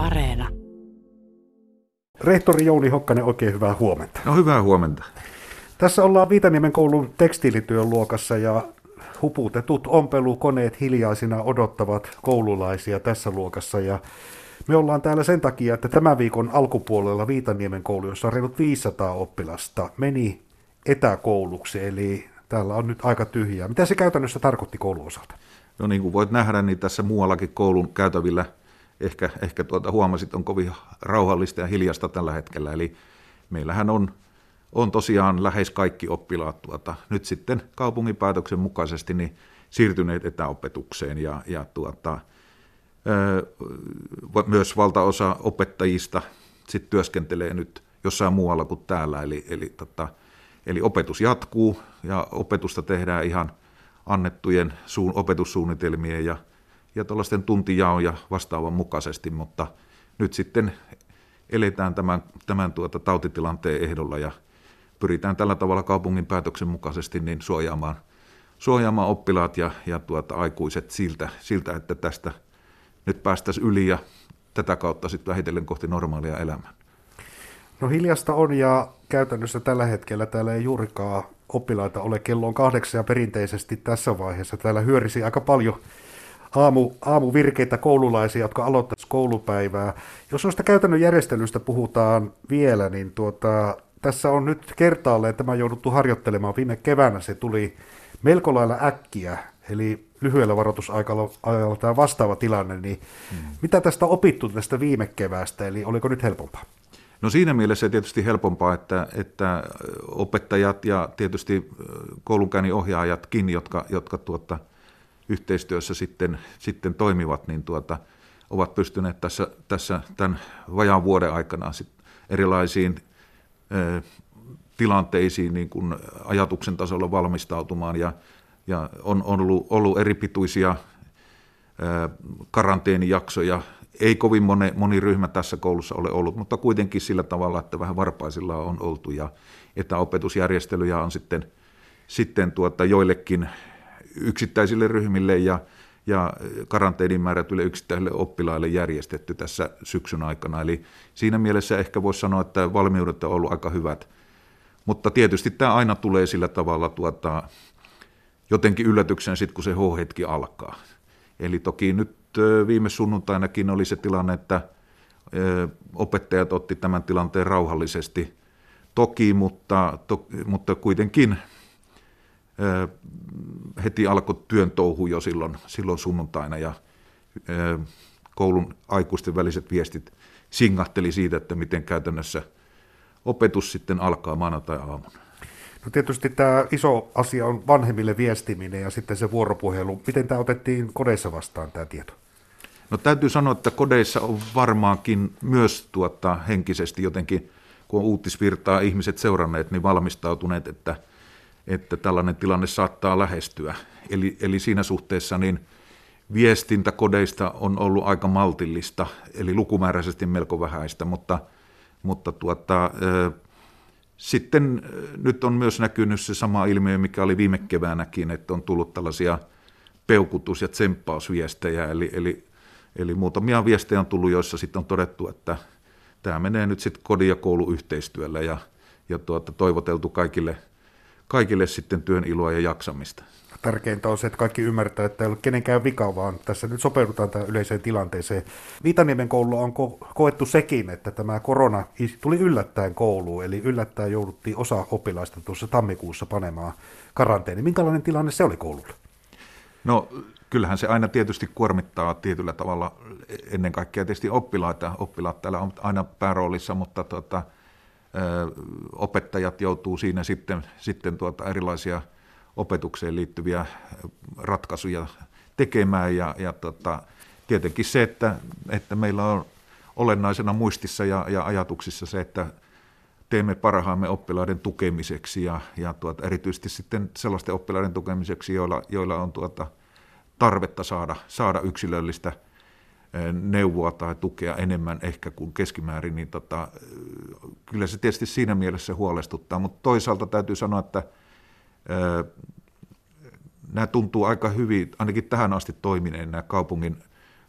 Areena. Rehtori Jouni Hokkanen, oikein hyvää huomenta. No hyvää huomenta. Tässä ollaan Viitaniemen koulun tekstiilityön luokassa ja huputetut ompelukoneet hiljaisina odottavat koululaisia tässä luokassa. Ja me ollaan täällä sen takia, että tämän viikon alkupuolella Viitaniemen koulu, jossa on reilut 500 oppilasta, meni etäkouluksi, eli täällä on nyt aika tyhjää. Mitä se käytännössä tarkoitti kouluosalta? No niin kuin voit nähdä, niin tässä muuallakin koulun käytävillä ehkä, ehkä tuota huomasit, on kovin rauhallista ja hiljasta tällä hetkellä. Eli meillähän on, on tosiaan lähes kaikki oppilaat tuota, nyt sitten kaupungin päätöksen mukaisesti niin siirtyneet etäopetukseen ja, ja tuota, myös valtaosa opettajista sit työskentelee nyt jossain muualla kuin täällä, eli, eli, tota, eli opetus jatkuu ja opetusta tehdään ihan annettujen suun, opetussuunnitelmien ja, ja tuollaisten tuntijaon ja vastaavan mukaisesti, mutta nyt sitten eletään tämän, tämän tuota tautitilanteen ehdolla ja pyritään tällä tavalla kaupungin päätöksen mukaisesti niin suojaamaan, suojaamaan oppilaat ja, ja tuota, aikuiset siltä, siltä, että tästä – nyt päästäisiin yli ja tätä kautta sitten vähitellen kohti normaalia elämää. No hiljasta on ja käytännössä tällä hetkellä täällä ei juurikaan oppilaita ole. Kello on kahdeksan ja perinteisesti tässä vaiheessa täällä hyörisi aika paljon aamu, aamuvirkeitä koululaisia, jotka aloittaisivat koulupäivää. Jos noista käytännön järjestelyistä puhutaan vielä, niin tuota, tässä on nyt kertaalleen tämä jouduttu harjoittelemaan. Viime keväänä se tuli melko lailla äkkiä, eli lyhyellä varoitusajalla tämä vastaava tilanne, niin hmm. mitä tästä on opittu tästä viime keväästä, eli oliko nyt helpompaa? No siinä mielessä tietysti helpompaa, että, että opettajat ja tietysti koulunkäynnin ohjaajatkin, jotka, jotka tuota, yhteistyössä sitten, sitten toimivat, niin tuota, ovat pystyneet tässä, tässä tämän vajaan vuoden aikana sit erilaisiin ö, tilanteisiin niin kuin ajatuksen tasolla valmistautumaan ja ja on, on ollut, ollut eri pituisia karanteenijaksoja. Ei kovin moni, moni ryhmä tässä koulussa ole ollut, mutta kuitenkin sillä tavalla, että vähän varpaisilla on oltu ja etäopetusjärjestelyjä on sitten, sitten tuota joillekin yksittäisille ryhmille ja, ja karanteenin määrätyille yksittäisille oppilaille järjestetty tässä syksyn aikana. Eli siinä mielessä ehkä voisi sanoa, että valmiudet on ollut aika hyvät. Mutta tietysti tämä aina tulee sillä tavalla tuota, jotenkin yllätyksen sitten, kun se H-hetki alkaa. Eli toki nyt viime sunnuntainakin oli se tilanne, että opettajat otti tämän tilanteen rauhallisesti. Toki, mutta, to, mutta kuitenkin heti alkoi työn touhu jo silloin, silloin sunnuntaina ja koulun aikuisten väliset viestit singahteli siitä, että miten käytännössä opetus sitten alkaa maanantai-aamuna. No tietysti tämä iso asia on vanhemmille viestiminen ja sitten se vuoropuhelu. Miten tämä otettiin kodeissa vastaan tämä tieto? No täytyy sanoa, että kodeissa on varmaankin myös tuota, henkisesti jotenkin, kun on uutisvirtaa ihmiset seuranneet, niin valmistautuneet, että, että tällainen tilanne saattaa lähestyä. Eli, eli siinä suhteessa niin viestintä kodeista on ollut aika maltillista, eli lukumääräisesti melko vähäistä, mutta, mutta tuota, sitten nyt on myös näkynyt se sama ilmiö, mikä oli viime keväänäkin, että on tullut tällaisia peukutus- ja tsemppausviestejä, eli, eli, eli muutamia viestejä on tullut, joissa sitten on todettu, että tämä menee nyt sitten kodin ja kouluyhteistyöllä ja, ja tuota, toivoteltu kaikille, kaikille sitten työn iloa ja jaksamista tärkeintä on se, että kaikki ymmärtää, että ei ole kenenkään vika, vaan tässä nyt sopeudutaan tähän yleiseen tilanteeseen. Viitaniemen koululla on ko- koettu sekin, että tämä korona tuli yllättäen kouluun, eli yllättäen jouduttiin osa oppilaista tuossa tammikuussa panemaan karanteeni. Minkälainen tilanne se oli koululla? No kyllähän se aina tietysti kuormittaa tietyllä tavalla ennen kaikkea tietysti oppilaita. Oppilaat täällä on aina pääroolissa, mutta ö, opettajat joutuu siinä sitten, sitten tuota erilaisia – opetukseen liittyviä ratkaisuja tekemään ja, ja tota, tietenkin se, että, että meillä on olennaisena muistissa ja, ja ajatuksissa se, että teemme parhaamme oppilaiden tukemiseksi ja, ja tuota, erityisesti sitten sellaisten oppilaiden tukemiseksi, joilla, joilla on tuota, tarvetta saada, saada yksilöllistä neuvoa tai tukea enemmän ehkä kuin keskimäärin, niin tota, kyllä se tietysti siinä mielessä huolestuttaa, mutta toisaalta täytyy sanoa, että nämä tuntuu aika hyvin, ainakin tähän asti toimineen nämä kaupungin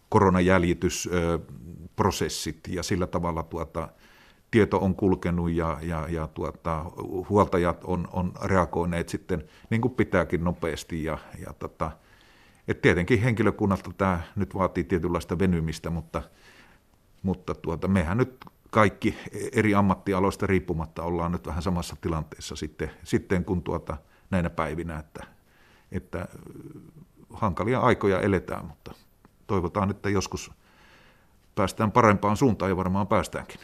koronajäljitysprosessit prosessit ja sillä tavalla tuota, tieto on kulkenut ja, ja, ja tuota, huoltajat on, on reagoineet sitten niin kuin pitääkin nopeasti. Ja, ja tota, et tietenkin henkilökunnalta tämä nyt vaatii tietynlaista venymistä, mutta, mutta tuota, mehän nyt kaikki eri ammattialoista riippumatta ollaan nyt vähän samassa tilanteessa sitten, sitten kun tuota, näinä päivinä, että, että hankalia aikoja eletään, mutta toivotaan, että joskus päästään parempaan suuntaan ja varmaan päästäänkin.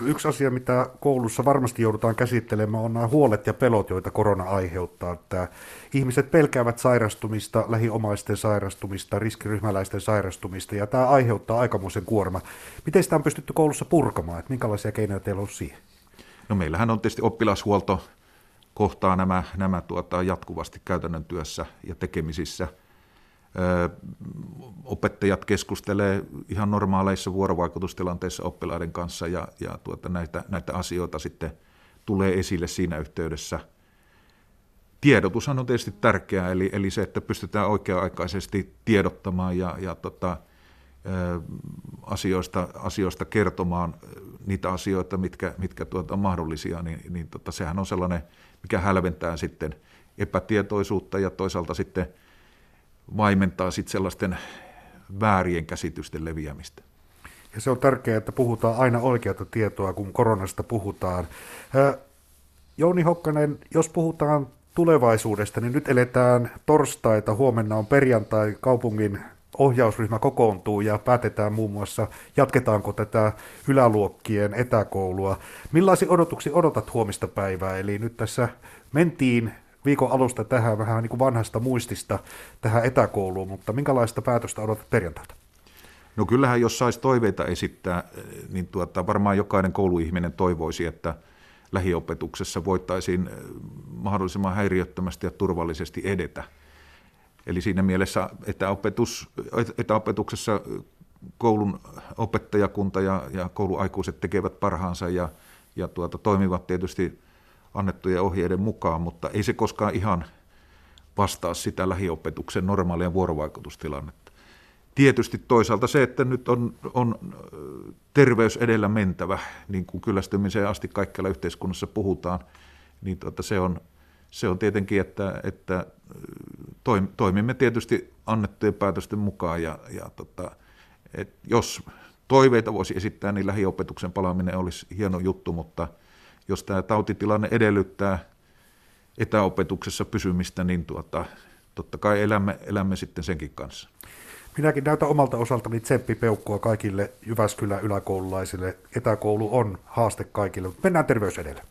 Yksi asia, mitä koulussa varmasti joudutaan käsittelemään, on nämä huolet ja pelot, joita korona aiheuttaa. Että ihmiset pelkäävät sairastumista, lähiomaisten sairastumista, riskiryhmäläisten sairastumista, ja tämä aiheuttaa aikamoisen kuorma. Miten sitä on pystytty koulussa purkamaan? Että minkälaisia keinoja teillä on siihen? No meillähän on tietysti oppilashuolto kohtaa nämä, nämä tuota, jatkuvasti käytännön työssä ja tekemisissä – opettajat keskustelee ihan normaaleissa vuorovaikutustilanteissa oppilaiden kanssa ja, ja tuota, näitä, näitä asioita sitten tulee esille siinä yhteydessä. Tiedotushan on tietysti tärkeää, eli, eli se, että pystytään oikea-aikaisesti tiedottamaan ja, ja tota, asioista, asioista kertomaan niitä asioita, mitkä, mitkä tuota, on mahdollisia, niin, niin tota, sehän on sellainen, mikä hälventää sitten epätietoisuutta ja toisaalta sitten – vaimentaa sitten sellaisten väärien käsitysten leviämistä. Ja se on tärkeää, että puhutaan aina oikeata tietoa, kun koronasta puhutaan. Jouni Hokkanen, jos puhutaan tulevaisuudesta, niin nyt eletään torstaita, huomenna on perjantai, kaupungin ohjausryhmä kokoontuu ja päätetään muun muassa, jatketaanko tätä yläluokkien etäkoulua. Millaisia odotuksia odotat huomista päivää? Eli nyt tässä mentiin viikon alusta tähän vähän niin kuin vanhasta muistista tähän etäkouluun, mutta minkälaista päätöstä odotat perjantailta? No kyllähän jos saisi toiveita esittää, niin tuota, varmaan jokainen kouluihminen toivoisi, että lähiopetuksessa voitaisiin eh, mahdollisimman häiriöttömästi ja turvallisesti edetä. Eli siinä mielessä etäopetus, etäopetuksessa koulun opettajakunta ja, ja kouluaikuiset tekevät parhaansa ja, ja tuota, toimivat tietysti annettujen ohjeiden mukaan, mutta ei se koskaan ihan vastaa sitä lähiopetuksen normaalia vuorovaikutustilannetta. Tietysti toisaalta se, että nyt on, on terveys edellä mentävä, niin kuin kyllästymiseen asti kaikkialla yhteiskunnassa puhutaan, niin tuota, se, on, se on tietenkin, että, että toimimme tietysti annettujen päätösten mukaan ja, ja tota, et jos toiveita voisi esittää, niin lähiopetuksen palaaminen olisi hieno juttu, mutta – jos tämä tautitilanne edellyttää etäopetuksessa pysymistä, niin tuota, totta kai elämme, elämme sitten senkin kanssa. Minäkin näytän omalta osaltani tsemppipeukkua kaikille Jyväskylän yläkoululaisille. Etäkoulu on haaste kaikille. Mennään terveys edellä.